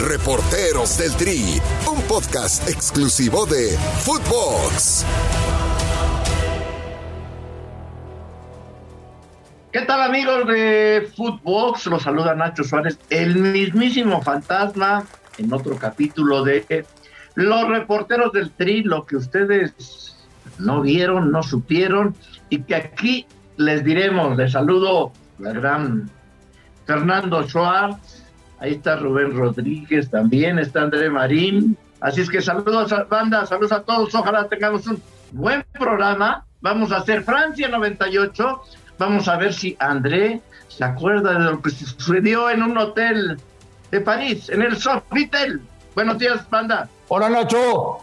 Reporteros del Tri, un podcast exclusivo de Footbox. ¿Qué tal amigos de Footbox? Los saluda Nacho Suárez, el mismísimo fantasma, en otro capítulo de Los Reporteros del Tri, lo que ustedes no vieron, no supieron, y que aquí les diremos. Les saludo la gran Fernando Schwartz, ahí está Rubén Rodríguez también, está André Marín. Así es que saludos a banda, saludos a todos, ojalá tengamos un buen programa. Vamos a hacer Francia 98, vamos a ver si André se acuerda de lo que sucedió en un hotel de París, en el Sofitel. Buenos días, banda. Hola Nacho,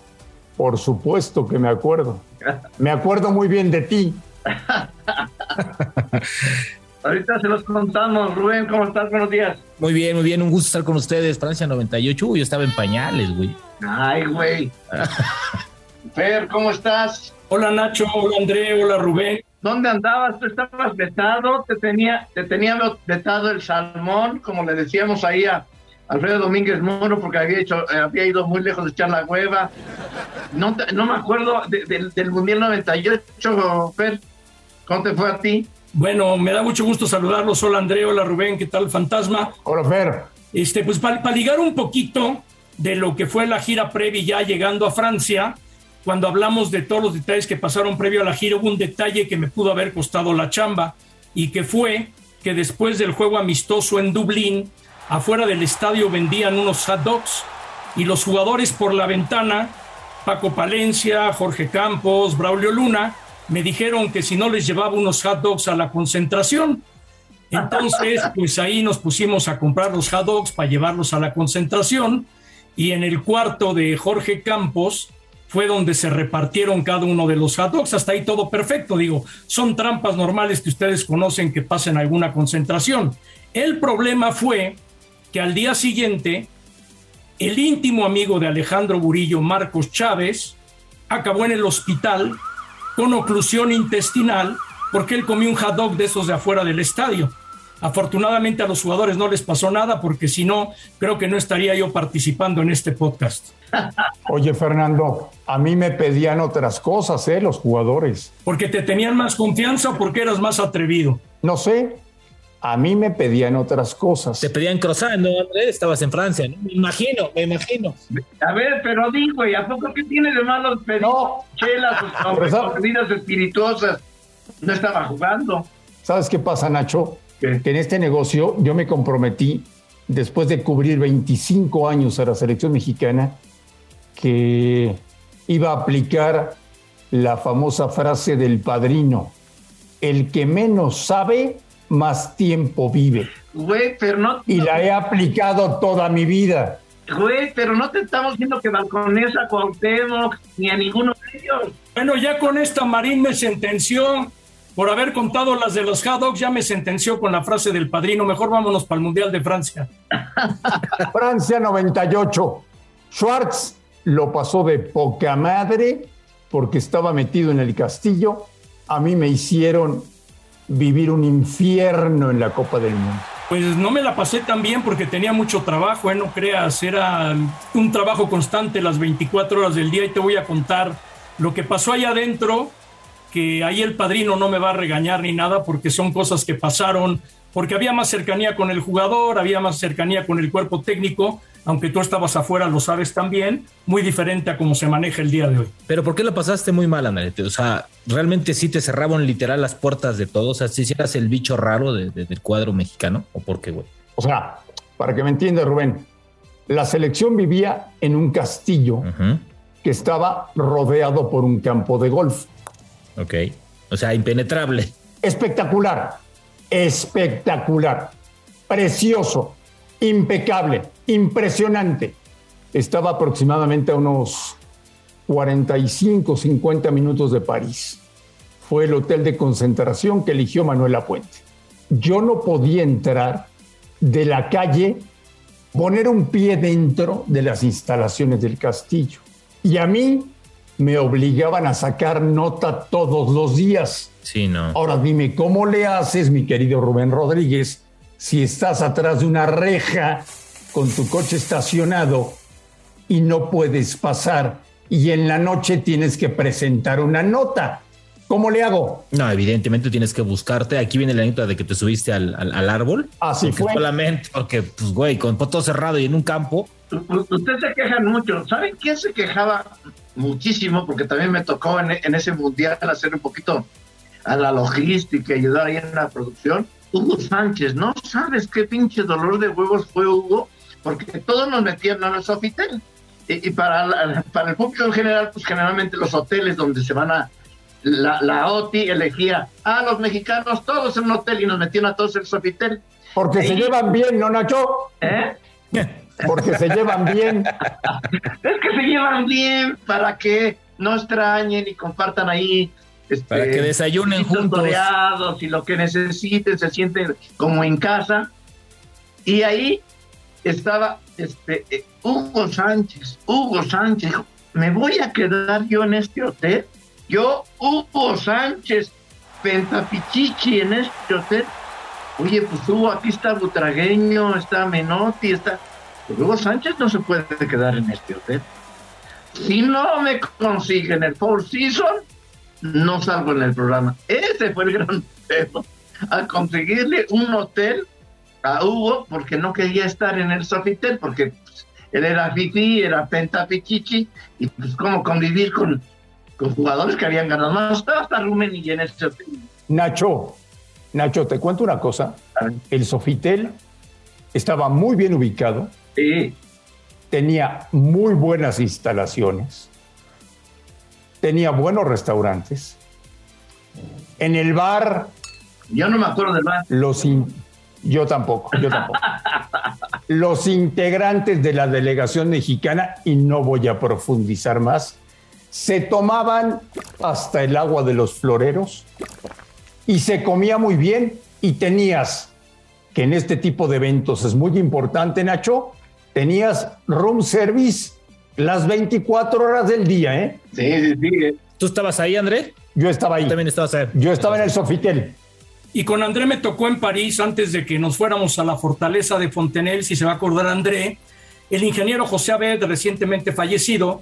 por supuesto que me acuerdo. Me acuerdo muy bien de ti. Ahorita se los contamos. Rubén, ¿cómo estás? Buenos días. Muy bien, muy bien. Un gusto estar con ustedes. Francia 98. Uy, yo estaba en pañales, güey. Ay, güey. Fer, ¿cómo estás? Hola Nacho, hola André, hola Rubén. ¿Dónde andabas? ¿Tú estabas vetado? ¿Te tenía, te tenía vetado el salmón? Como le decíamos ahí a Alfredo Domínguez Moro, porque había, hecho, eh, había ido muy lejos de echar la hueva. No, no me acuerdo del Mundial 98, Fer. ¿Cómo te fue a ti? Bueno, me da mucho gusto saludarlos. Hola André, hola Rubén, ¿qué tal, fantasma? Hola Fer. Este, pues para ligar un poquito de lo que fue la gira previa ya llegando a Francia, cuando hablamos de todos los detalles que pasaron previo a la gira, hubo un detalle que me pudo haber costado la chamba y que fue que después del juego amistoso en Dublín, afuera del estadio vendían unos hot dogs y los jugadores por la ventana, Paco Palencia, Jorge Campos, Braulio Luna, me dijeron que si no les llevaba unos hot dogs a la concentración. Entonces, pues ahí nos pusimos a comprar los hot dogs para llevarlos a la concentración y en el cuarto de Jorge Campos fue donde se repartieron cada uno de los hot dogs. Hasta ahí todo perfecto, digo, son trampas normales que ustedes conocen que pasen alguna concentración. El problema fue que al día siguiente, el íntimo amigo de Alejandro Burillo, Marcos Chávez, acabó en el hospital con oclusión intestinal porque él comió un hot dog de esos de afuera del estadio. Afortunadamente a los jugadores no les pasó nada porque si no, creo que no estaría yo participando en este podcast. Oye, Fernando, a mí me pedían otras cosas, ¿eh? Los jugadores. ¿Porque te tenían más confianza o porque eras más atrevido? No sé. A mí me pedían otras cosas. Te pedían croissant, ¿no, Andrés? Estabas en Francia, ¿no? Me imagino, me imagino. A ver, pero di, güey, ¿a poco qué tiene de malo pedir No. chelas o bebidas espirituosas? No estaba jugando. ¿Sabes qué pasa, Nacho? ¿Qué? Que en este negocio yo me comprometí, después de cubrir 25 años a la selección mexicana, que iba a aplicar la famosa frase del padrino, el que menos sabe, más tiempo vive. Güey, pero no, Y la he aplicado toda mi vida. güey, pero no te estamos diciendo que balconesa a Cuauhtémoc ni a ninguno de ellos. Bueno, ya con esta Marín me sentenció por haber contado las de los hot dogs, ya me sentenció con la frase del padrino. Mejor vámonos para el Mundial de Francia. Francia 98. Schwartz lo pasó de poca madre porque estaba metido en el castillo. A mí me hicieron vivir un infierno en la Copa del Mundo. Pues no me la pasé tan bien porque tenía mucho trabajo, ¿eh? no creas, era un trabajo constante las 24 horas del día y te voy a contar lo que pasó allá adentro, que ahí el padrino no me va a regañar ni nada porque son cosas que pasaron, porque había más cercanía con el jugador, había más cercanía con el cuerpo técnico, aunque tú estabas afuera, lo sabes también, muy diferente a cómo se maneja el día de hoy. Pero ¿por qué la pasaste muy mal, Andrés? O sea, realmente sí te cerraban literal las puertas de todo. O sea, si eras el bicho raro de- de- del cuadro mexicano, ¿o por qué, güey? O sea, para que me entiendas, Rubén, la selección vivía en un castillo que estaba rodeado por un campo de golf. Ok. O sea, impenetrable. Espectacular, espectacular, precioso, impecable, impresionante. Estaba aproximadamente a unos 45, 50 minutos de París. Fue el hotel de concentración que eligió Manuel Lapuente. Yo no podía entrar de la calle, poner un pie dentro de las instalaciones del castillo. Y a mí me obligaban a sacar nota todos los días. Sí, no. Ahora dime, ¿cómo le haces, mi querido Rubén Rodríguez, si estás atrás de una reja con tu coche estacionado y no puedes pasar y en la noche tienes que presentar una nota. ¿Cómo le hago? No, evidentemente tienes que buscarte. Aquí viene la nota de que te subiste al, al, al árbol. Así porque fue. Solamente porque, pues, güey, con todo cerrado y en un campo. Ustedes se quejan mucho. ¿Saben quién se quejaba muchísimo? Porque también me tocó en, en ese mundial hacer un poquito a la logística y ayudar ahí en la producción. Hugo Sánchez, ¿no sabes qué pinche dolor de huevos fue Hugo? Porque todos nos metían a los Sofitel. Y, y para, la, para el público en general, pues generalmente los hoteles donde se van a. La, la OTI elegía a los mexicanos todos en un hotel y nos metían a todos en el Sofitel. Porque se llevan bien, ¿no, Nacho? ¿Eh? Porque se llevan bien. Es que se llevan bien para que no extrañen y compartan ahí. Este, Para que desayunen chitos juntos. y lo que necesiten, se sienten como en casa. Y ahí estaba este eh, Hugo Sánchez. Hugo Sánchez ¿me voy a quedar yo en este hotel? Yo, Hugo Sánchez, Pentapichichi en este hotel. Oye, pues Hugo, aquí está Butragueño, está Menotti, está... Pero Hugo Sánchez no se puede quedar en este hotel. Si no me consiguen el Four Season, no salgo en el programa. Ese fue el gran pedo. A conseguirle un hotel a Hugo porque no quería estar en el Sofitel, porque pues, él era Fifi, era Pentapichichi, y pues cómo convivir con, con jugadores que habían ganado más. Estaba hasta Rumeni en ese hotel. Nacho, Nacho, te cuento una cosa. El Sofitel estaba muy bien ubicado, Sí, tenía muy buenas instalaciones, tenía buenos restaurantes. En el bar, yo no me acuerdo del bar. los in- yo tampoco, yo tampoco. Los integrantes de la delegación mexicana, y no voy a profundizar más, se tomaban hasta el agua de los floreros y se comía muy bien y tenías, que en este tipo de eventos es muy importante, Nacho, tenías room service las 24 horas del día, ¿eh? Sí, sí, sí. ¿Tú estabas ahí, André? Yo estaba ahí. También estabas ahí. Yo estaba en el Sofitel. Y con André me tocó en París antes de que nos fuéramos a la fortaleza de Fontenelle, si se va a acordar André, el ingeniero José Abed, recientemente fallecido,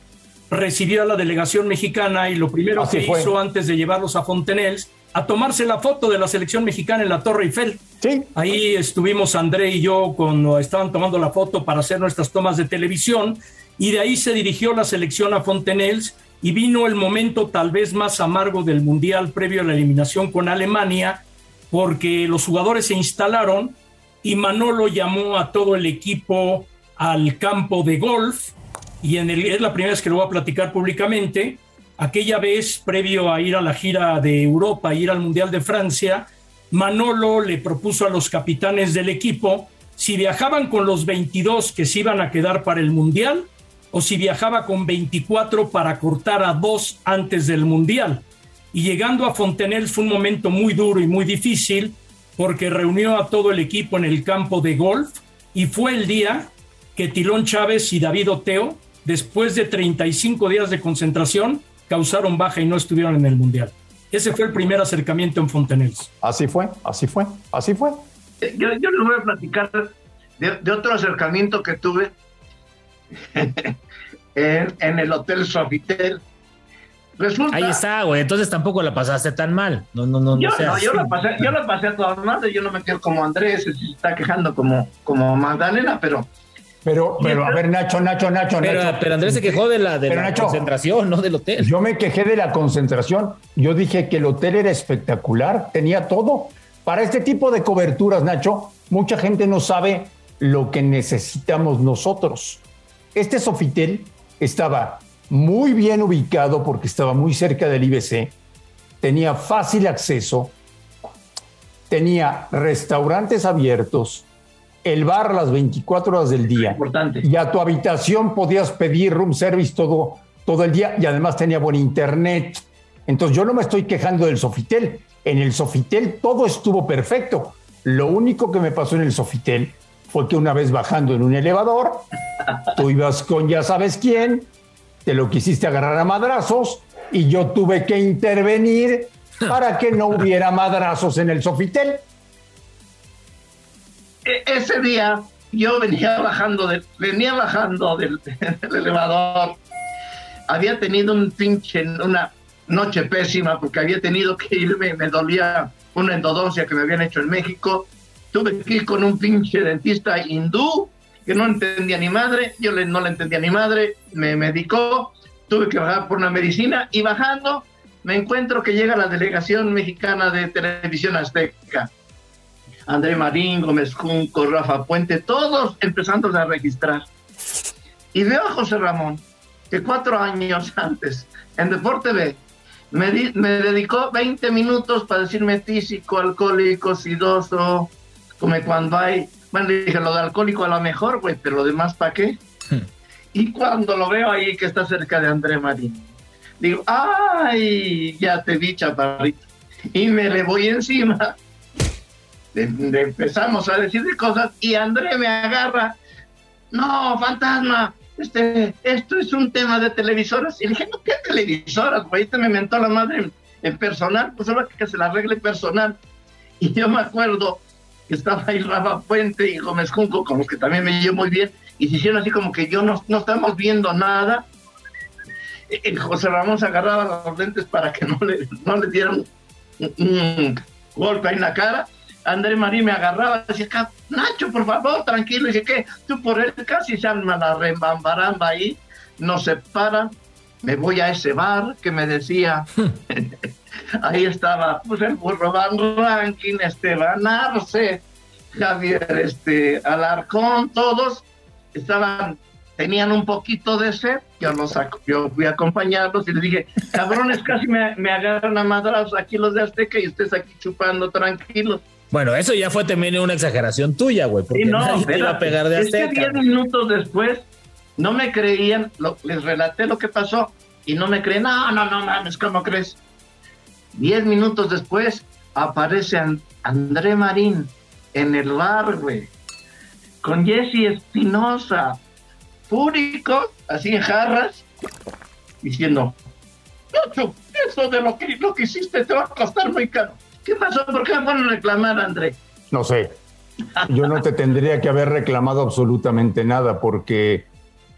recibió a la delegación mexicana y lo primero Así que fue. hizo antes de llevarlos a Fontenelle, a tomarse la foto de la selección mexicana en la Torre Eiffel. Sí, Ahí estuvimos André y yo cuando estaban tomando la foto para hacer nuestras tomas de televisión y de ahí se dirigió la selección a Fontenelles y vino el momento tal vez más amargo del Mundial previo a la eliminación con Alemania porque los jugadores se instalaron y Manolo llamó a todo el equipo al campo de golf y en el, es la primera vez que lo voy a platicar públicamente. Aquella vez, previo a ir a la gira de Europa, ir al Mundial de Francia, Manolo le propuso a los capitanes del equipo si viajaban con los 22 que se iban a quedar para el Mundial o si viajaba con 24 para cortar a dos antes del Mundial. Y llegando a Fontenelle fue un momento muy duro y muy difícil porque reunió a todo el equipo en el campo de golf y fue el día que Tilón Chávez y David Oteo, después de 35 días de concentración, causaron baja y no estuvieron en el Mundial. Ese fue el primer acercamiento en Fontenelles. así fue, así fue, así fue. Eh, Yo, yo les voy a platicar de, de otro acercamiento que tuve en, en el Hotel Sofitel. Resulta, Ahí está, güey. Entonces tampoco la pasaste tan mal. No, no, no. Yo, no seas- no, yo, la pasé, yo la pasé a todas madres, yo no me quedo como Andrés, se está quejando como, como Magdalena, pero Pero, pero a ver, Nacho, Nacho, Nacho, Pero, Nacho. pero Andrés se quejó de la, de Pero, la Nacho, concentración, no del hotel. Yo me quejé de la concentración. Yo dije que el hotel era espectacular, tenía todo. Para este tipo de coberturas, Nacho, mucha gente no sabe lo que necesitamos nosotros. Este Sofitel estaba muy bien ubicado porque estaba muy cerca del IBC, tenía fácil acceso, tenía restaurantes abiertos, el bar las 24 horas del día importante. y a tu habitación podías pedir room service todo, todo el día y además tenía buen internet. Entonces yo no me estoy quejando del Sofitel. En el Sofitel todo estuvo perfecto. Lo único que me pasó en el Sofitel fue que una vez bajando en un elevador, tú ibas con ya sabes quién, te lo quisiste agarrar a madrazos y yo tuve que intervenir para que no hubiera madrazos en el Sofitel. E- ese día yo venía bajando, venía bajando del, elevador. Había tenido un pinche, una noche pésima porque había tenido que irme, me dolía una endodoncia que me habían hecho en México. Tuve que ir con un pinche dentista hindú que no entendía ni madre, yo no le entendía ni madre, me medicó, tuve que bajar por una medicina y bajando me encuentro que llega la delegación mexicana de televisión azteca. André Marín, Gómez Junco, Rafa Puente, todos empezando a registrar. Y veo a José Ramón, que cuatro años antes, en Deporte B, me, me dedicó 20 minutos para decirme tísico, alcohólico, sidoso, como cuando hay. Bueno, dije, lo de alcohólico a lo mejor, güey, pero lo demás, ¿para qué? Hmm. Y cuando lo veo ahí que está cerca de André Marín, digo, ¡ay! Ya te vi, chaparrito. Y me le voy encima empezamos a decir de cosas y André me agarra, no, fantasma, este, esto es un tema de televisoras. Y le dije, no, ¿qué televisoras? Güey, te me mentó la madre en, personal, pues ahora que se la arregle personal. Y yo me acuerdo estaba ahí Rafa Puente y Gómez Junco, con los que también me llevo muy bien, y se hicieron así como que yo no, no estamos viendo nada. Y José Ramón se agarraba los lentes para que no le, no le dieran un, un golpe en la cara André Marí me agarraba, decía, Nacho, por favor, tranquilo. Y dije, ¿qué? Tú por él casi se arma la rembambaramba ahí, nos separan. Me voy a ese bar que me decía. ahí estaba, pues el burro Van Ranking, Esteban Arce, Javier este, Alarcón, todos estaban, tenían un poquito de sed. Yo, los, yo fui a acompañarlos y les dije, cabrones, casi me, me agarran a madrazos aquí los de Azteca y ustedes aquí chupando tranquilos. Bueno, eso ya fue también una exageración tuya, güey, porque no, nadie iba a pegar de Azteca. Es que diez minutos después no me creían, les relaté lo que pasó y no me creen, no, no, no mames, ¿cómo crees? Diez minutos después aparece André Marín en el bar, güey, con Jesse Espinosa, público, así en jarras, diciendo, Nacho, eso de lo que, lo que hiciste te va a costar muy caro. ¿Qué pasó? ¿Por qué me fueron a reclamar, André? No sé. Yo no te tendría que haber reclamado absolutamente nada porque,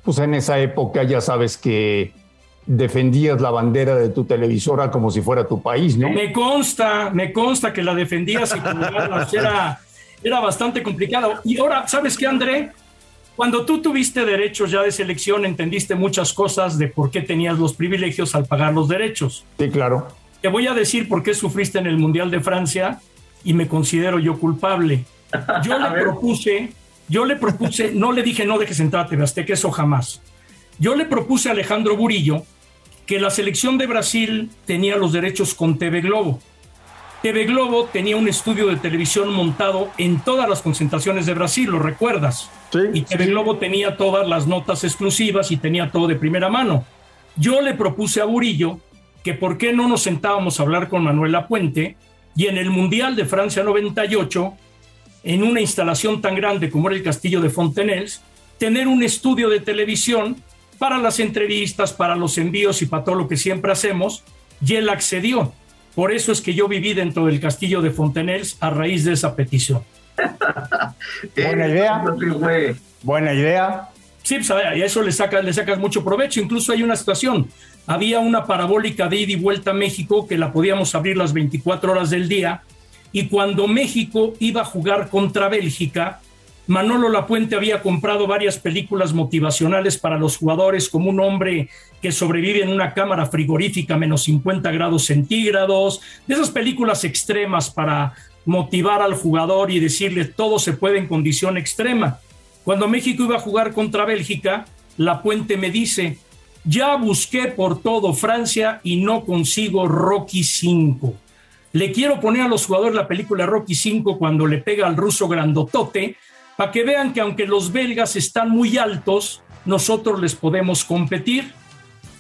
pues en esa época ya sabes que defendías la bandera de tu televisora como si fuera tu país, ¿no? Me consta, me consta que la defendías y que era, era bastante complicado. Y ahora, ¿sabes qué, André? Cuando tú tuviste derechos ya de selección, entendiste muchas cosas de por qué tenías los privilegios al pagar los derechos. Sí, claro. Te voy a decir por qué sufriste en el Mundial de Francia y me considero yo culpable. Yo le propuse, yo le propuse, no le dije no dejes entrar a que eso jamás. Yo le propuse a Alejandro Burillo que la selección de Brasil tenía los derechos con TV Globo. TV Globo tenía un estudio de televisión montado en todas las concentraciones de Brasil, ¿lo recuerdas? Sí, y TV Globo tenía todas las notas exclusivas y tenía todo de primera mano. Yo le propuse a Burillo que por qué no nos sentábamos a hablar con Manuela Puente y en el Mundial de Francia 98, en una instalación tan grande como era el Castillo de Fontenelles, tener un estudio de televisión para las entrevistas, para los envíos y para todo lo que siempre hacemos, y él accedió. Por eso es que yo viví dentro del Castillo de Fontenelles a raíz de esa petición. Buena idea. Buena idea. Sí, pues, a eso le sacas, le sacas mucho provecho. Incluso hay una situación había una parabólica de ida y vuelta a México que la podíamos abrir las 24 horas del día. Y cuando México iba a jugar contra Bélgica, Manolo Lapuente había comprado varias películas motivacionales para los jugadores, como un hombre que sobrevive en una cámara frigorífica a menos 50 grados centígrados, de esas películas extremas para motivar al jugador y decirle todo se puede en condición extrema. Cuando México iba a jugar contra Bélgica, Lapuente me dice, ya busqué por todo Francia y no consigo Rocky 5. Le quiero poner a los jugadores la película Rocky 5 cuando le pega al ruso grandotote, para que vean que aunque los belgas están muy altos, nosotros les podemos competir.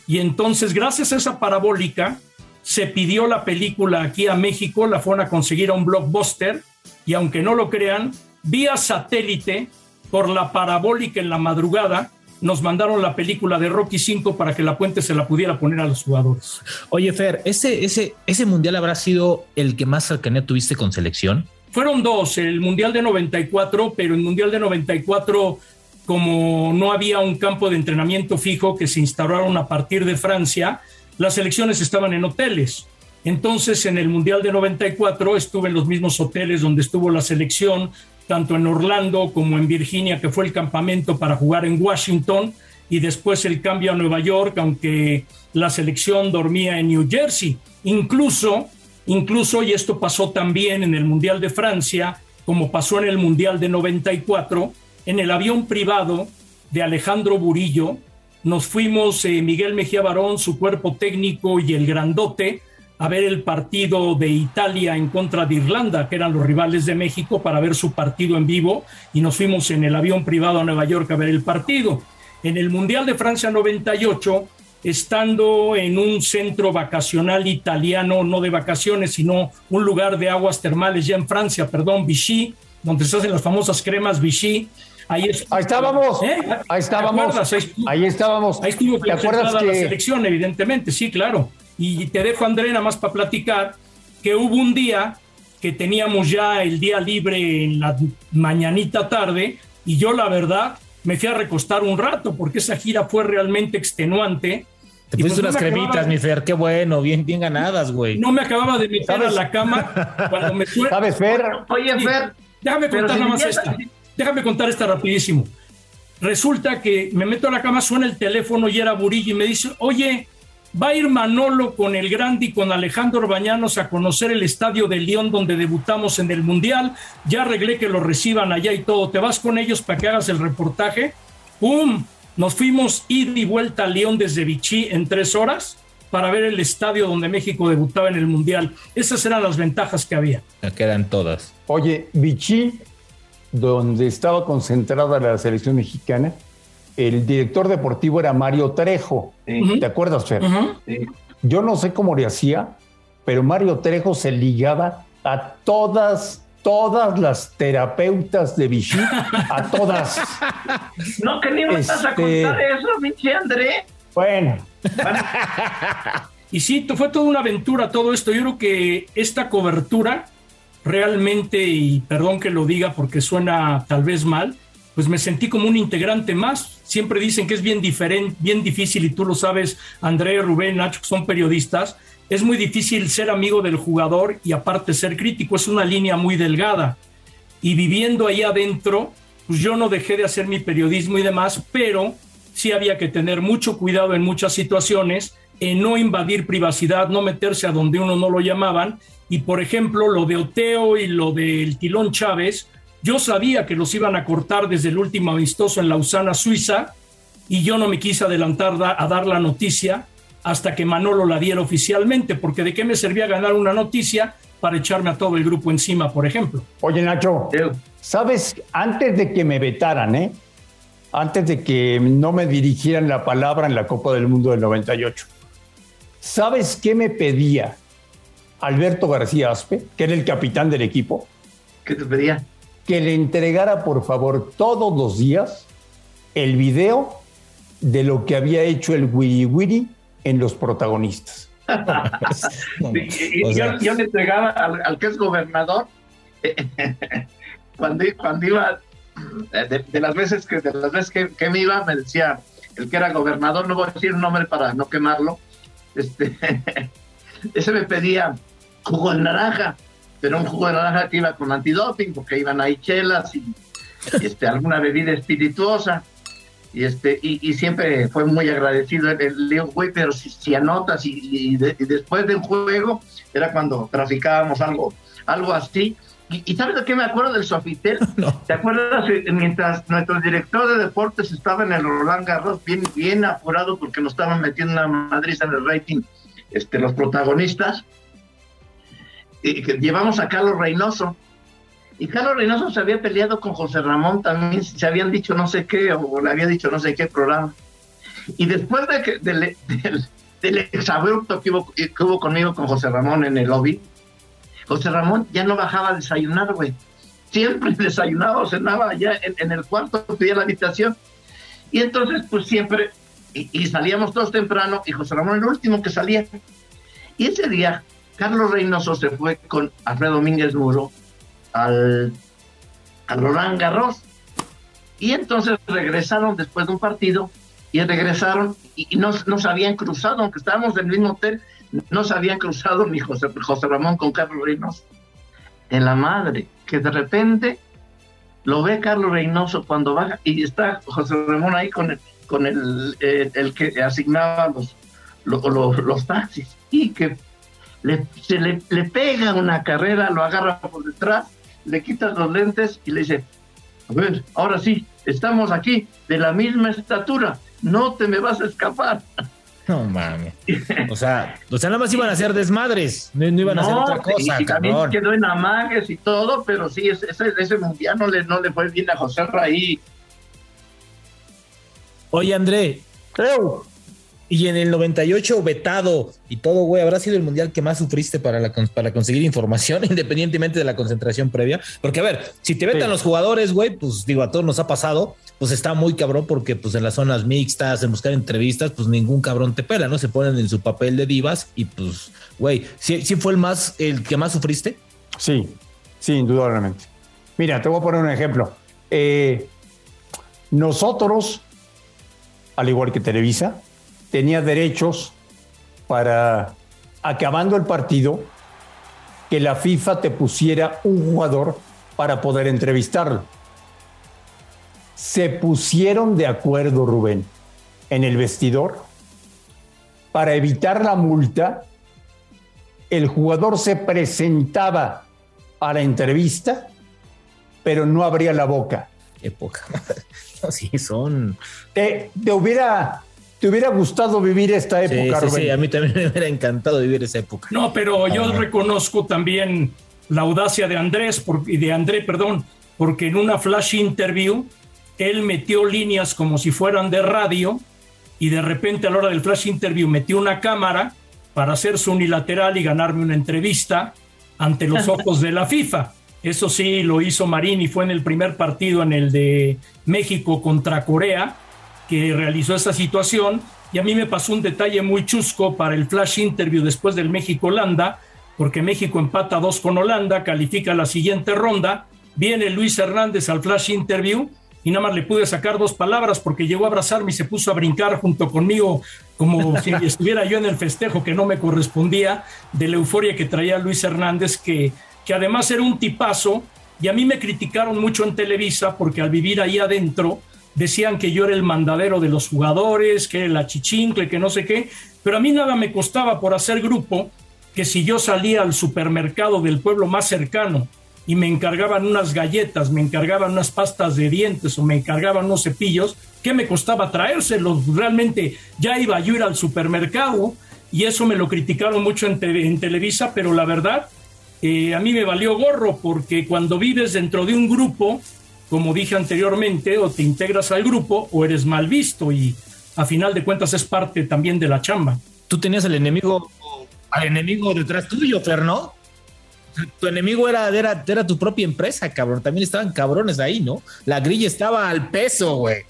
Y entonces, gracias a esa parabólica, se pidió la película aquí a México, la fueron a conseguir a un blockbuster, y aunque no lo crean, vía satélite, por la parabólica en la madrugada, nos mandaron la película de Rocky 5 para que la puente se la pudiera poner a los jugadores. Oye, Fer, ¿ese, ese, ese mundial habrá sido el que más cercanía tuviste con selección? Fueron dos, el Mundial de 94, pero el Mundial de 94, como no había un campo de entrenamiento fijo que se instauraron a partir de Francia, las selecciones estaban en hoteles. Entonces, en el Mundial de 94 estuve en los mismos hoteles donde estuvo la selección, tanto en Orlando como en Virginia, que fue el campamento para jugar en Washington, y después el cambio a Nueva York, aunque la selección dormía en New Jersey. Incluso Incluso, y esto pasó también en el Mundial de Francia, como pasó en el Mundial de 94, en el avión privado de Alejandro Burillo, nos fuimos eh, Miguel Mejía Barón, su cuerpo técnico y el grandote, a ver el partido de Italia en contra de Irlanda, que eran los rivales de México, para ver su partido en vivo, y nos fuimos en el avión privado a Nueva York a ver el partido. En el Mundial de Francia 98 estando en un centro vacacional italiano, no de vacaciones, sino un lugar de aguas termales ya en Francia, perdón, Vichy, donde se hacen las famosas cremas Vichy. Ahí, estábamos, ¿Eh? ahí estábamos, ahí, estábamos. Ahí estuvo ¿Te acuerdas que... la selección, evidentemente, sí, claro. Y te dejo, André, nada más para platicar que hubo un día que teníamos ya el día libre en la mañanita tarde y yo la verdad me fui a recostar un rato porque esa gira fue realmente extenuante te pusiste pues unas cremitas, mi Fer, qué bueno, bien, bien ganadas, güey. No me acababa de meter a la cama cuando me fue. ¿Sabes, Fer? Oye, Fer. Déjame contar nada más esta. Déjame contar esta rapidísimo. Resulta que me meto a la cama, suena el teléfono y era Burillo y me dice, oye, va a ir Manolo con el Grande y con Alejandro Bañanos a conocer el estadio de León donde debutamos en el Mundial. Ya arreglé que lo reciban allá y todo. ¿Te vas con ellos para que hagas el reportaje? ¡Pum! Nos fuimos ida y vuelta a León desde Vichy en tres horas para ver el estadio donde México debutaba en el Mundial. Esas eran las ventajas que había. Quedan todas. Oye, Vichy, donde estaba concentrada la selección mexicana, el director deportivo era Mario Trejo. ¿Te acuerdas, Fer? Yo no sé cómo le hacía, pero Mario Trejo se ligaba a todas todas las terapeutas de Vichy, a todas. No, que ni me vas a este, contar eso, Vichy André. Bueno. y sí, fue toda una aventura todo esto. Yo creo que esta cobertura realmente, y perdón que lo diga porque suena tal vez mal, pues me sentí como un integrante más. Siempre dicen que es bien diferente, bien difícil, y tú lo sabes, André, Rubén, Nacho, que son periodistas, es muy difícil ser amigo del jugador y aparte ser crítico, es una línea muy delgada. Y viviendo ahí adentro, pues yo no dejé de hacer mi periodismo y demás, pero sí había que tener mucho cuidado en muchas situaciones, en no invadir privacidad, no meterse a donde uno no lo llamaban. Y por ejemplo, lo de Oteo y lo del Tilón Chávez, yo sabía que los iban a cortar desde el último amistoso en Lausana, Suiza, y yo no me quise adelantar a dar la noticia hasta que Manolo la diera oficialmente, porque de qué me servía ganar una noticia para echarme a todo el grupo encima, por ejemplo. Oye, Nacho, sabes, antes de que me vetaran, ¿eh? antes de que no me dirigieran la palabra en la Copa del Mundo del 98, ¿sabes qué me pedía Alberto García Aspe, que era el capitán del equipo? ¿Qué te pedía? Que le entregara, por favor, todos los días el video de lo que había hecho el Wiri Wiri en los protagonistas. y, yo, le entregaba al, que es gobernador, cuando, cuando iba, de, las veces que de las veces que, me iba, me decía el que era gobernador, no voy a decir un nombre para no quemarlo, este, ese me pedía jugo de naranja, pero un jugo de naranja que iba con antidoping, porque iban ahí chelas y, y este, alguna bebida espirituosa. Y este y, siempre fue muy agradecido el, León güey pero si, anotas y, después del juego era cuando traficábamos algo algo así. Y, sabes de qué me acuerdo del Sofitel te acuerdas mientras nuestro director de deportes estaba en el Roland Garros bien bien apurado porque nos estaban metiendo una madriza en el rating este los protagonistas llevamos a Carlos Reynoso y Carlos Reynoso se había peleado con José Ramón también, se habían dicho no sé qué, o le había dicho no sé qué programa. Y después de que, del, exabrupto que hubo, conmigo con José Ramón en el lobby, José Ramón ya no bajaba a desayunar, güey. Siempre desayunaba o cenaba allá en, el cuarto, pedía la habitación. Y entonces, pues siempre, y, salíamos todos temprano, y José Ramón el último que salía. Y ese día, Carlos Reynoso se fue con Alfredo Domínguez Muro al, a Roland Garros. Y entonces regresaron después de un partido y regresaron y, no, no habían cruzado, aunque estábamos en el mismo hotel, no se habían cruzado ni José, José Ramón con Carlos Reynoso. En la madre, que de repente lo ve Carlos Reynoso cuando baja y está José Ramón ahí con el, con el, eh, el que asignaba los, los, los, taxis y que le, se le, le, pega una carrera, lo agarra por detrás, le quita los lentes y le dice, a ver, ahora sí, estamos aquí de la misma estatura, no te me vas a escapar. No mames. O sea, o sea, nada más iban a hacer desmadres, no, iban a hacer otra cosa, y, también quedó en amagues y todo, pero sí, ese, ese mundial no le, no le fue bien a José Raí. Oye, André. Creo. Y en el 98 vetado y todo, güey, habrá sido el mundial que más sufriste para, la, para conseguir información, independientemente de la concentración previa. Porque, a ver, si te vetan los jugadores, güey, pues digo, a todos nos ha pasado, pues está muy cabrón porque, pues en las zonas mixtas, en buscar entrevistas, pues ningún cabrón te pela, ¿no? Se ponen en su papel de divas y, pues, güey, ¿sí, ¿sí fue el más, el que más sufriste? Sí, sí, indudablemente. Mira, te voy a poner un ejemplo. Eh, nosotros, al igual que Televisa, tenía derechos para, acabando el partido, que la FIFA te pusiera un jugador para poder entrevistarlo. Se pusieron de acuerdo, Rubén, en el vestidor para evitar la multa. El jugador se presentaba a la entrevista, pero no abría la boca. Época. Sí, son. Te, te hubiera ¿Te hubiera gustado vivir esta época, sí, Sí, a mí también me hubiera encantado vivir esa época. No, pero yo reconozco también la audacia de Andrés y de André, perdón, porque en una flash interview él metió líneas como si fueran de radio y de repente a la hora del flash interview metió una cámara para hacerse unilateral y ganarme una entrevista ante los ojos de la FIFA. Eso sí, lo hizo Marín y fue en el primer partido, en el de México contra Corea que realizó esa situación y a mí me pasó un detalle muy chusco para el flash interview después del México-Holanda, porque México empata dos con Holanda, califica la siguiente ronda, viene Luis Hernández al flash interview y nada más le pude sacar dos palabras porque llegó a abrazarme y se puso a brincar junto conmigo como si estuviera yo en el festejo que no me correspondía de la euforia que traía Luis Hernández, que, que además era un tipazo y a mí me criticaron mucho en Televisa porque al vivir ahí adentro, decían que yo era el mandadero de los jugadores, que era la chichincle, que no sé qué, pero a mí nada me costaba por hacer grupo que si yo salía al supermercado del pueblo más cercano y me encargaban unas galletas, me encargaban unas pastas de dientes o me encargaban unos cepillos, ¿qué me costaba traérselos? Realmente ya iba yo ir al supermercado y eso me lo criticaron mucho en, Televisa, pero la verdad, eh, a mí me valió gorro porque cuando vives dentro de un grupo, como dije anteriormente, o te integras al grupo o eres mal visto y a final de cuentas es parte también de la chamba. Tú tenías al enemigo, al enemigo detrás tuyo, Fer, ¿no? Tu enemigo era, era, era tu propia empresa, cabrón. También estaban cabrones ahí, ¿no? La grilla estaba al peso, güey.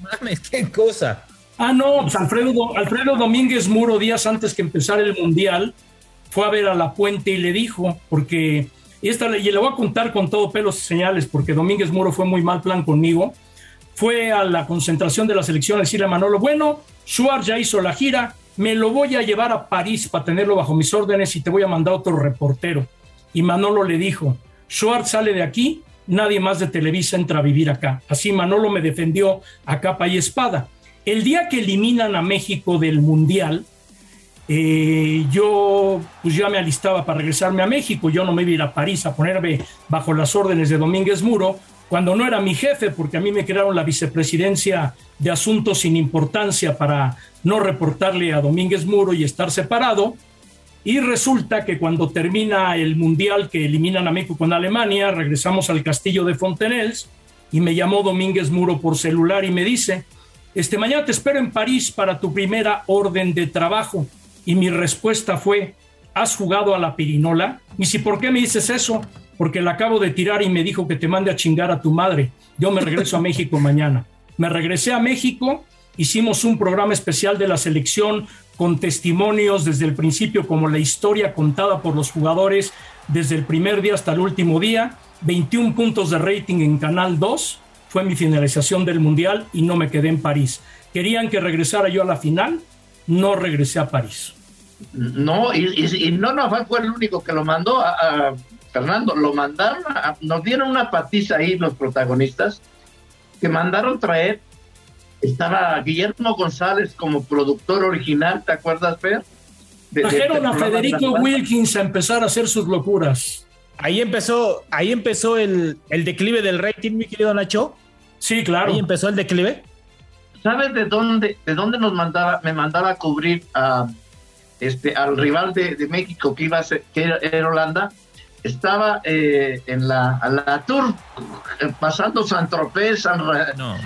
Mames, qué cosa. Ah, no, pues Alfredo, Alfredo Domínguez Muro, días antes que empezara el Mundial, fue a ver a la puente y le dijo, porque y esta y le voy a contar con todo pelos y señales, porque Domínguez Muro fue muy mal plan conmigo. Fue a la concentración de la selección a decirle a Manolo, bueno, Schwartz ya hizo la gira, me lo voy a llevar a París para tenerlo bajo mis órdenes y te voy a mandar otro reportero. Y Manolo le dijo, Schwartz sale de aquí, nadie más de Televisa entra a vivir acá. Así Manolo me defendió a capa y espada. El día que eliminan a México del Mundial, eh, yo pues ya me alistaba para regresarme a México, yo no me iba a ir a París a ponerme bajo las órdenes de Domínguez Muro, cuando no era mi jefe, porque a mí me crearon la vicepresidencia de asuntos sin importancia para no reportarle a Domínguez Muro y estar separado. Y resulta que cuando termina el mundial que eliminan a México con Alemania, regresamos al castillo de Fontenelles y me llamó Domínguez Muro por celular y me dice, este mañana te espero en París para tu primera orden de trabajo. Y mi respuesta fue, ¿has jugado a la pirinola? Y si, ¿por qué me dices eso? Porque la acabo de tirar y me dijo que te mande a chingar a tu madre. Yo me regreso a México mañana. Me regresé a México, hicimos un programa especial de la selección con testimonios desde el principio, como la historia contada por los jugadores desde el primer día hasta el último día. 21 puntos de rating en Canal 2, fue mi finalización del Mundial y no me quedé en París. Querían que regresara yo a la final, no regresé a París. No, y, no, no fue el único que lo mandó a, Fernando, lo mandaron, nos dieron una patiza ahí los protagonistas, que mandaron traer, estaba Guillermo González como productor original, ¿te acuerdas, Fer? Trajeron a Federico Wilkins a empezar a hacer sus locuras. Ahí empezó, ahí empezó el, el declive del rating, mi querido Nacho. Sí, claro. Ahí empezó el declive. ¿Sabes de dónde, de dónde nos mandaba, me mandaba a cubrir a, este, al rival de, México que iba a ser, que era, Holanda? Estaba eh, en la, la tour pasando San Tropez, San no,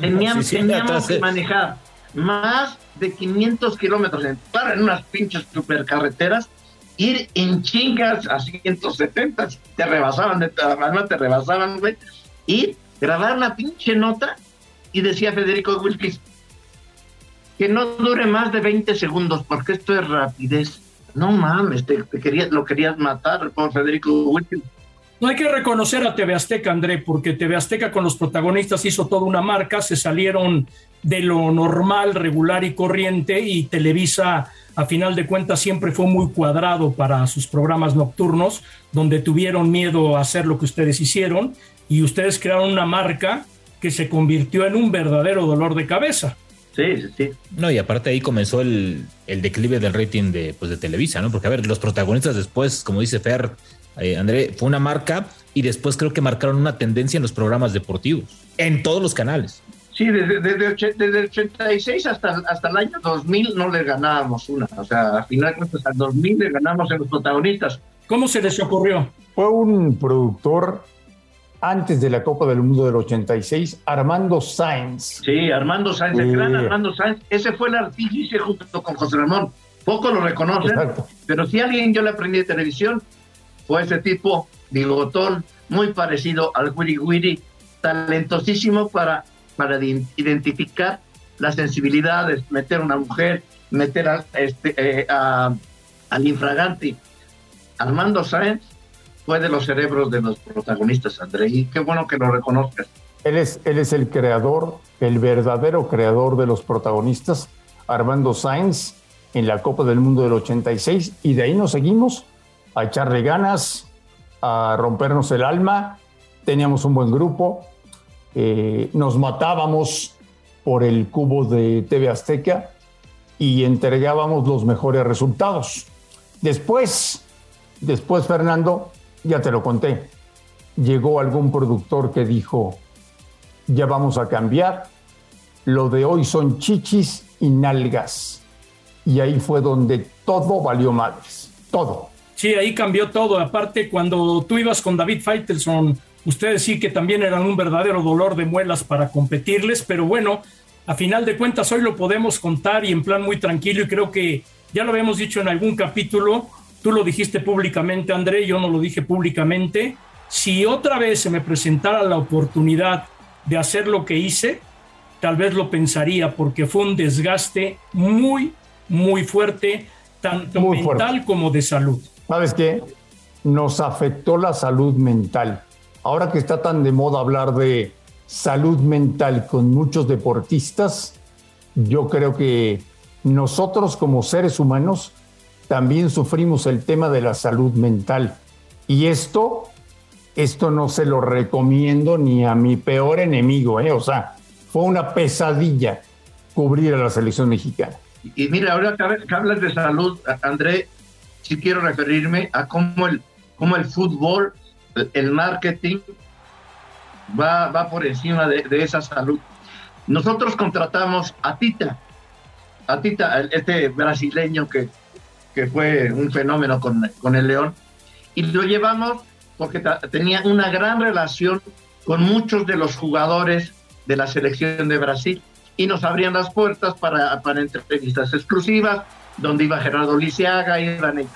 teníamos, teníamos que manejar más de 500 kilómetros en, en unas pinches supercarreteras ir en chingas a 170, te rebasaban, de te rebasaban, güey, y grabar una pinche nota y decía Federico Wilkins que no dure más de 20 segundos porque esto es rapidez. No mames, te, querías, lo querías matar por Federico Wilkins. No hay que reconocer a TV Azteca, André, porque TV Azteca con los protagonistas hizo toda una marca, se salieron de lo normal, regular y corriente y Televisa a final de cuentas siempre fue muy cuadrado para sus programas nocturnos, donde tuvieron miedo a hacer lo que ustedes hicieron y ustedes crearon una marca que se convirtió en un verdadero dolor de cabeza. Sí, sí. No, y aparte ahí comenzó el, declive del rating de, pues, de Televisa, ¿no? Porque, a ver, los protagonistas después, como dice Fer, eh, André, fue una marca y después creo que marcaron una tendencia en los programas deportivos, en todos los canales. Sí, desde, desde, el 86 hasta, hasta el año 2000 no le ganábamos una. O sea, al final, hasta el 2000 le ganamos en los protagonistas. ¿Cómo se les ocurrió? Fue un productor antes de la Copa del Mundo del 86, Armando Sáenz. Sí, Armando Sáenz, el gran Armando Sáenz. Ese fue el artífice junto con José Ramón. Poco lo reconocen, pero si alguien yo le aprendí de televisión, fue ese tipo, bigotón, muy parecido al Wiri Wiri, talentosísimo para, para identificar las sensibilidades, meter a una mujer, meter a, este, eh, al infragante. Armando Sáenz fue de los cerebros de los protagonistas, André, y qué bueno que lo reconozcas. Él es, el creador, el verdadero creador de los protagonistas, Armando Sainz, en la Copa del Mundo del 86, y de ahí nos seguimos a echarle ganas, a rompernos el alma. Teníamos un buen grupo, eh, nos matábamos por el cubo de TV Azteca y entregábamos los mejores resultados. Después, después Fernando, ya te lo conté, llegó algún productor que dijo, ya vamos a cambiar, lo de hoy son chichis y nalgas. Y ahí fue donde todo valió madres, todo. Sí, ahí cambió todo. Aparte, cuando tú ibas con David Faitelson, ustedes sí que también eran un verdadero dolor de muelas para competirles, pero bueno, a final de cuentas hoy lo podemos contar y en plan muy tranquilo y creo que ya lo habíamos dicho en algún capítulo, Tú lo dijiste públicamente, André, yo no lo dije públicamente. Si otra vez se me presentara la oportunidad de hacer lo que hice, tal vez lo pensaría porque fue un desgaste muy, muy fuerte, tanto mental como de salud. ¿Sabes qué? Nos afectó la salud mental. Ahora que está tan de moda hablar de salud mental con muchos deportistas, yo creo que nosotros como seres humanos también sufrimos el tema de la salud mental. Y esto, esto no se lo recomiendo ni a mi peor enemigo, ¿eh? O sea, fue una pesadilla cubrir a la selección mexicana. Y, mira, ahora que hablas de salud, André, sí quiero referirme a cómo el, cómo el fútbol, el marketing va, va por encima de, de esa salud. Nosotros contratamos a Tita, a Tita, este brasileño que que fue un fenómeno con, con el León, y lo llevamos porque tenía una gran relación con muchos de los jugadores de la selección de Brasil y nos abrían las puertas para, para entrevistas exclusivas, donde iba Gerardo Lisiaga iban ellos.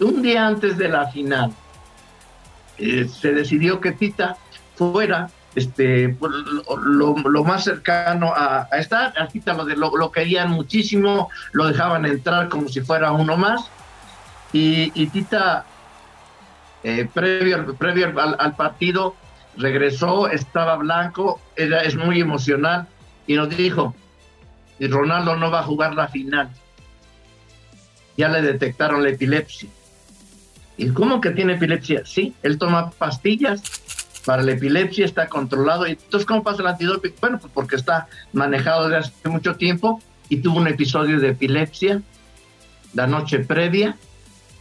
Un día antes de la final, eh, se decidió que Tita fuera este, pues, lo, más cercano a, estar. Aquí lo, lo, querían muchísimo, lo dejaban entrar como si fuera uno más. Y, Tita eh, previo, previo al, partido, regresó, estaba blanco, era, es muy emocional y nos dijo, y Ronaldo no va a jugar la final. Ya le detectaron la epilepsia. ¿Y cómo que tiene epilepsia? Sí, él toma pastillas para la epilepsia, está controlado. ¿Y entonces cómo pasa el antidoping? Bueno, pues porque está manejado desde hace mucho tiempo y tuvo un episodio de epilepsia la noche previa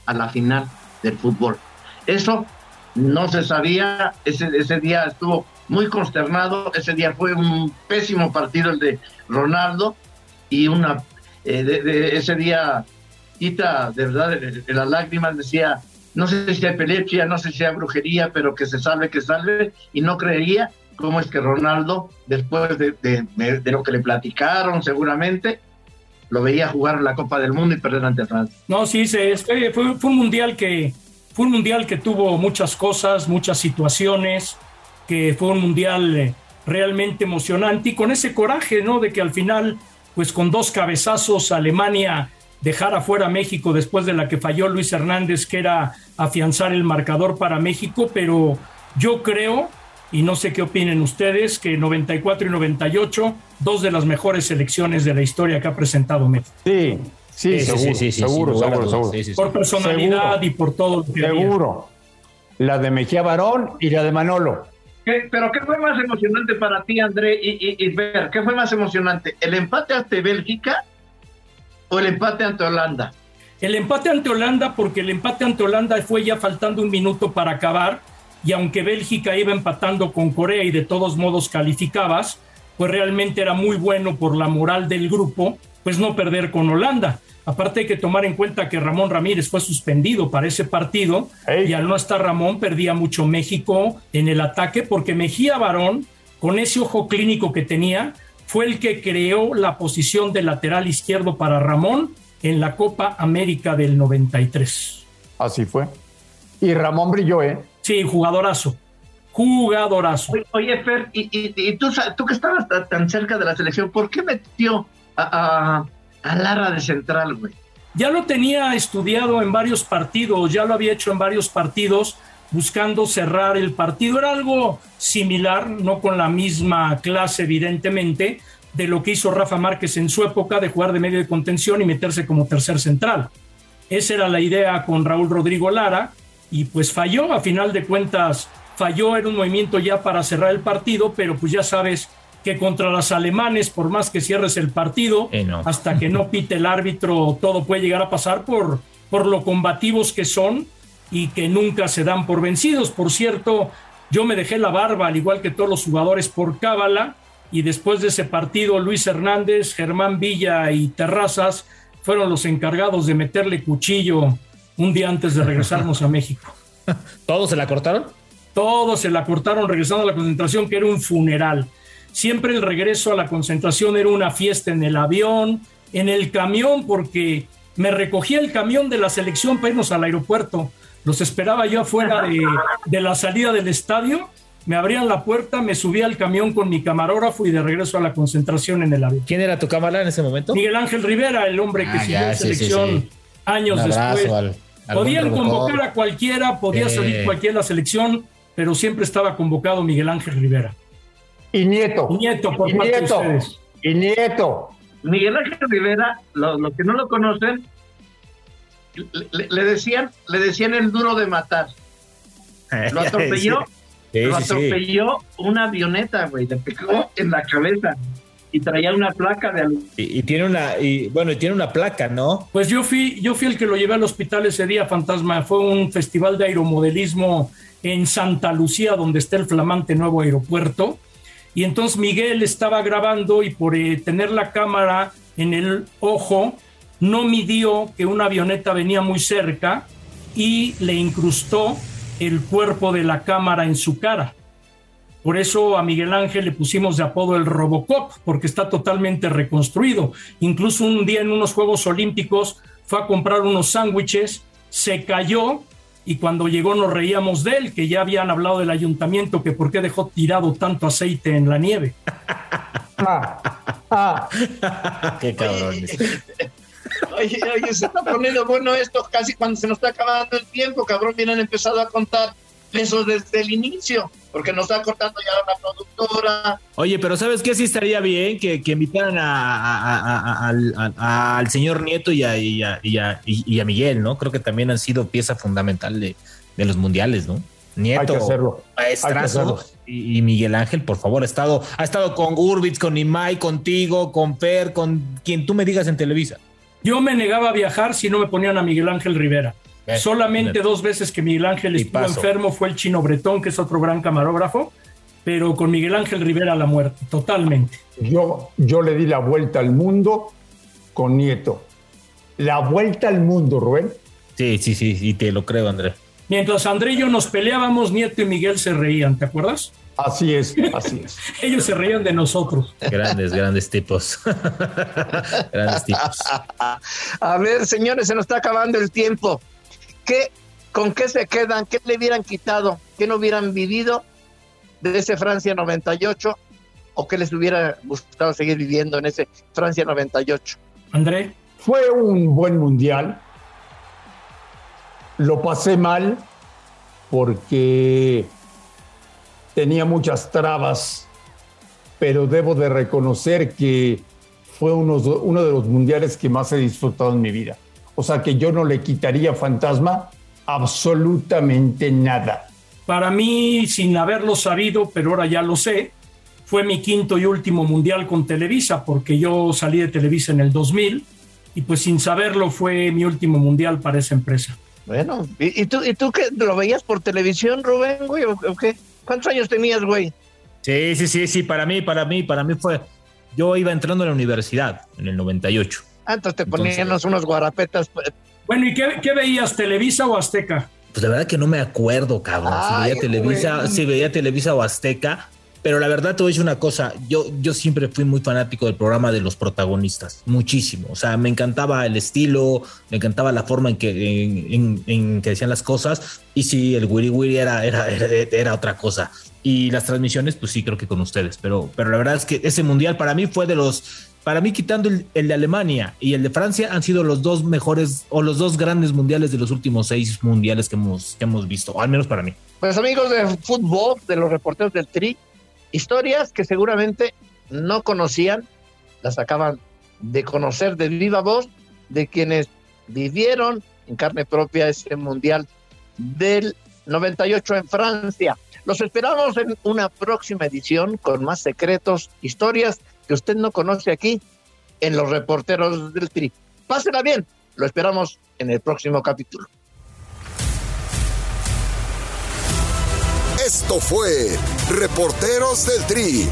a la final del fútbol. Eso no se sabía, ese, ese día estuvo muy consternado, ese día fue un pésimo partido el de Ronaldo y una eh, de, ese día quita de verdad de, las lágrimas decía no sé si sea epilepsia, no sé si sea brujería, pero que se salve, que salve, y no creería cómo es que Ronaldo, después de, de lo que le platicaron seguramente, lo veía jugar la Copa del Mundo y perder ante Francia. No, sí, se, fue, fue, un mundial que fue un mundial que tuvo muchas cosas, muchas situaciones, que fue un mundial eh, realmente emocionante y con ese coraje, ¿no? De que al final, pues con dos cabezazos, Alemania dejara fuera a México después de la que falló Luis Hernández, que era afianzar el marcador para México, pero yo creo y no sé qué opinen ustedes, que 94 y 98, dos de las mejores selecciones de la historia que ha presentado México. Sí, sí, seguro, seguro, seguro, seguro, Por personalidad y por todo lo que Seguro. La de Mejía Barón y la de Manolo. ¿Pero qué fue más emocionante para ti, André y, y, ver? ¿Qué fue más emocionante? ¿El empate ante Bélgica o el empate ante Holanda? El empate ante Holanda, porque el empate ante Holanda fue ya faltando un minuto para acabar y aunque Bélgica iba empatando con Corea y de todos modos calificabas, pues realmente era muy bueno por la moral del grupo, pues no perder con Holanda. Aparte hay que tomar en cuenta que Ramón Ramírez fue suspendido para ese partido y al no estar Ramón perdía mucho México en el ataque porque Mejía Barón, con ese ojo clínico que tenía, fue el que creó la posición de lateral izquierdo para Ramón en la Copa América del 93. Así fue. Y Ramón brilló, ¿eh? Sí, jugadorazo. Jugadorazo. Oye, Fer, y, tú, tú, que estabas tan cerca de la selección, ¿por qué metió a, a, Lara de central, güey? Ya lo tenía estudiado en varios partidos, ya lo había hecho en varios partidos, buscando cerrar el partido. Era algo similar, no con la misma clase, evidentemente, de lo que hizo Rafa Márquez en su época de jugar de medio de contención y meterse como tercer central. Esa era la idea con Raúl Rodrigo Lara y pues falló, a final de cuentas falló, en un movimiento ya para cerrar el partido, pero pues ya sabes que contra los alemanes, por más que cierres el partido, eh, hasta que no pite el árbitro, todo puede llegar a pasar por, por lo combativos que son y que nunca se dan por vencidos. Por cierto, yo me dejé la barba, al igual que todos los jugadores, por cábala, y después de ese partido, Luis Hernández, Germán Villa y Terrazas fueron los encargados de meterle cuchillo un día antes de regresarnos a México. ¿Todos se la cortaron? Todos se la cortaron regresando a la concentración, que era un funeral. Siempre el regreso a la concentración era una fiesta en el avión, en el camión, porque me recogía el camión de la selección para irnos al aeropuerto. Los esperaba yo afuera de, de la salida del estadio me abrían la puerta, me subía al camión con mi camarógrafo y de regreso a la concentración en el avión. ¿Quién era tu cámara en ese momento? Miguel Ángel Rivera, el hombre que ah, siguió en selección años después. Podían convocar a cualquiera, podía salir cualquiera de la selección, pero siempre estaba convocado Miguel Ángel Rivera. Y Nieto. Y Nieto, por y Nieto. Y Nieto. Miguel Ángel Rivera, los, que no lo conocen, le, decían, le decían el duro de matar. Lo atropelló, lo atropelló una avioneta, güey, le pegó en la cabeza y traía una placa de y, y, tiene una y bueno y tiene una placa no pues yo fui yo fui el que lo llevé al hospital ese día fantasma. Fue un festival de aeromodelismo en Santa Lucía donde está el flamante nuevo aeropuerto. Y entonces Miguel estaba grabando y por eh, tener la cámara en el ojo no midió que una avioneta venía muy cerca y le incrustó el cuerpo de la cámara en su cara por eso a Miguel Ángel le pusimos de apodo el Robocop, porque está totalmente reconstruido. Incluso un día en unos Juegos Olímpicos fue a comprar unos sándwiches, se cayó y cuando llegó nos reíamos de él, que ya habían hablado del ayuntamiento, que por qué dejó tirado tanto aceite en la nieve. Ah, ah. qué cabrón. Oye, oye, se está poniendo bueno esto casi cuando se nos está acabando el tiempo, cabrón. Vienen empezado a contar eso desde el inicio, porque nos está cortando ya una productora. Oye, pero ¿sabes qué? Sí estaría bien que, que invitaran a, al, señor Nieto y a, y, y, a, Miguel, ¿no? Creo que también han sido pieza fundamental de, de los mundiales, ¿no? Nieto, Hay que hacerlo. maestrazo, y, Miguel Ángel, por favor, ha estado, ha estado con Urbitz, con Imai, contigo, con Per, con quien tú me digas en Televisa. Yo me negaba a viajar si no me ponían a Miguel Ángel Rivera. Eh, Solamente dos veces que Miguel Ángel estuvo enfermo fue el chino Bretón, que es otro gran camarógrafo, pero con Miguel Ángel Rivera a la muerte, totalmente. Yo, yo le di la vuelta al mundo con Nieto. La vuelta al mundo, Rubén. Sí, sí, sí, y te lo creo, André. Mientras André y yo nos peleábamos, Nieto y Miguel se reían, ¿te acuerdas? Así es, así es. Ellos se reían de nosotros. Grandes, grandes tipos. grandes tipos. A ver, señores, se nos está acabando el tiempo. ¿Qué, ¿Con qué se quedan? ¿Qué le hubieran quitado? ¿Qué no hubieran vivido de ese Francia 98? ¿O qué les hubiera gustado seguir viviendo en ese Francia 98? André. Fue un buen mundial lo pasé mal porque tenía muchas trabas, pero debo de reconocer que fue uno, de los mundiales que más he disfrutado en mi vida. O sea que yo no le quitaría fantasma absolutamente nada. Para mí, sin haberlo sabido, pero ahora ya lo sé, fue mi quinto y último mundial con Televisa, porque yo salí de Televisa en el 2000 y pues sin saberlo fue mi último mundial para esa empresa. Bueno, ¿y, tú, ¿y tú qué? ¿Lo veías por televisión, Rubén, güey? ¿O, qué? ¿Cuántos años tenías, güey? Sí, sí, sí, sí, para mí, para mí, para mí fue. Yo iba entrando a la universidad en el 98. Ah, entonces te ponían unos guarapetas. Pues. Bueno, ¿y qué, veías, Televisa o Azteca? Pues la verdad que no me acuerdo, cabrón. si veía Televisa, si veía Televisa o Azteca, pero la verdad te voy a decir una cosa, yo, yo siempre fui muy fanático del programa de los protagonistas, muchísimo. O sea, me encantaba el estilo, me encantaba la forma en que, en, que decían las cosas. Y sí, el Wiri Wiri era, era, era, otra cosa. Y las transmisiones, pues sí, creo que con ustedes. Pero, pero la verdad es que ese mundial para mí fue de los para mí quitando el, el, de Alemania y el de Francia han sido los dos mejores o los dos grandes mundiales de los últimos seis mundiales que hemos, que hemos visto, o al menos para mí. Pues amigos de fútbol, de los reporteros del Tri, Historias que seguramente no conocían, las acaban de conocer de viva voz de quienes vivieron en carne propia ese mundial del 98 en Francia. Los esperamos en una próxima edición con más secretos, historias que usted no conoce aquí en los reporteros del Tri. Pásela bien, lo esperamos en el próximo capítulo. Esto fue Reporteros del Tri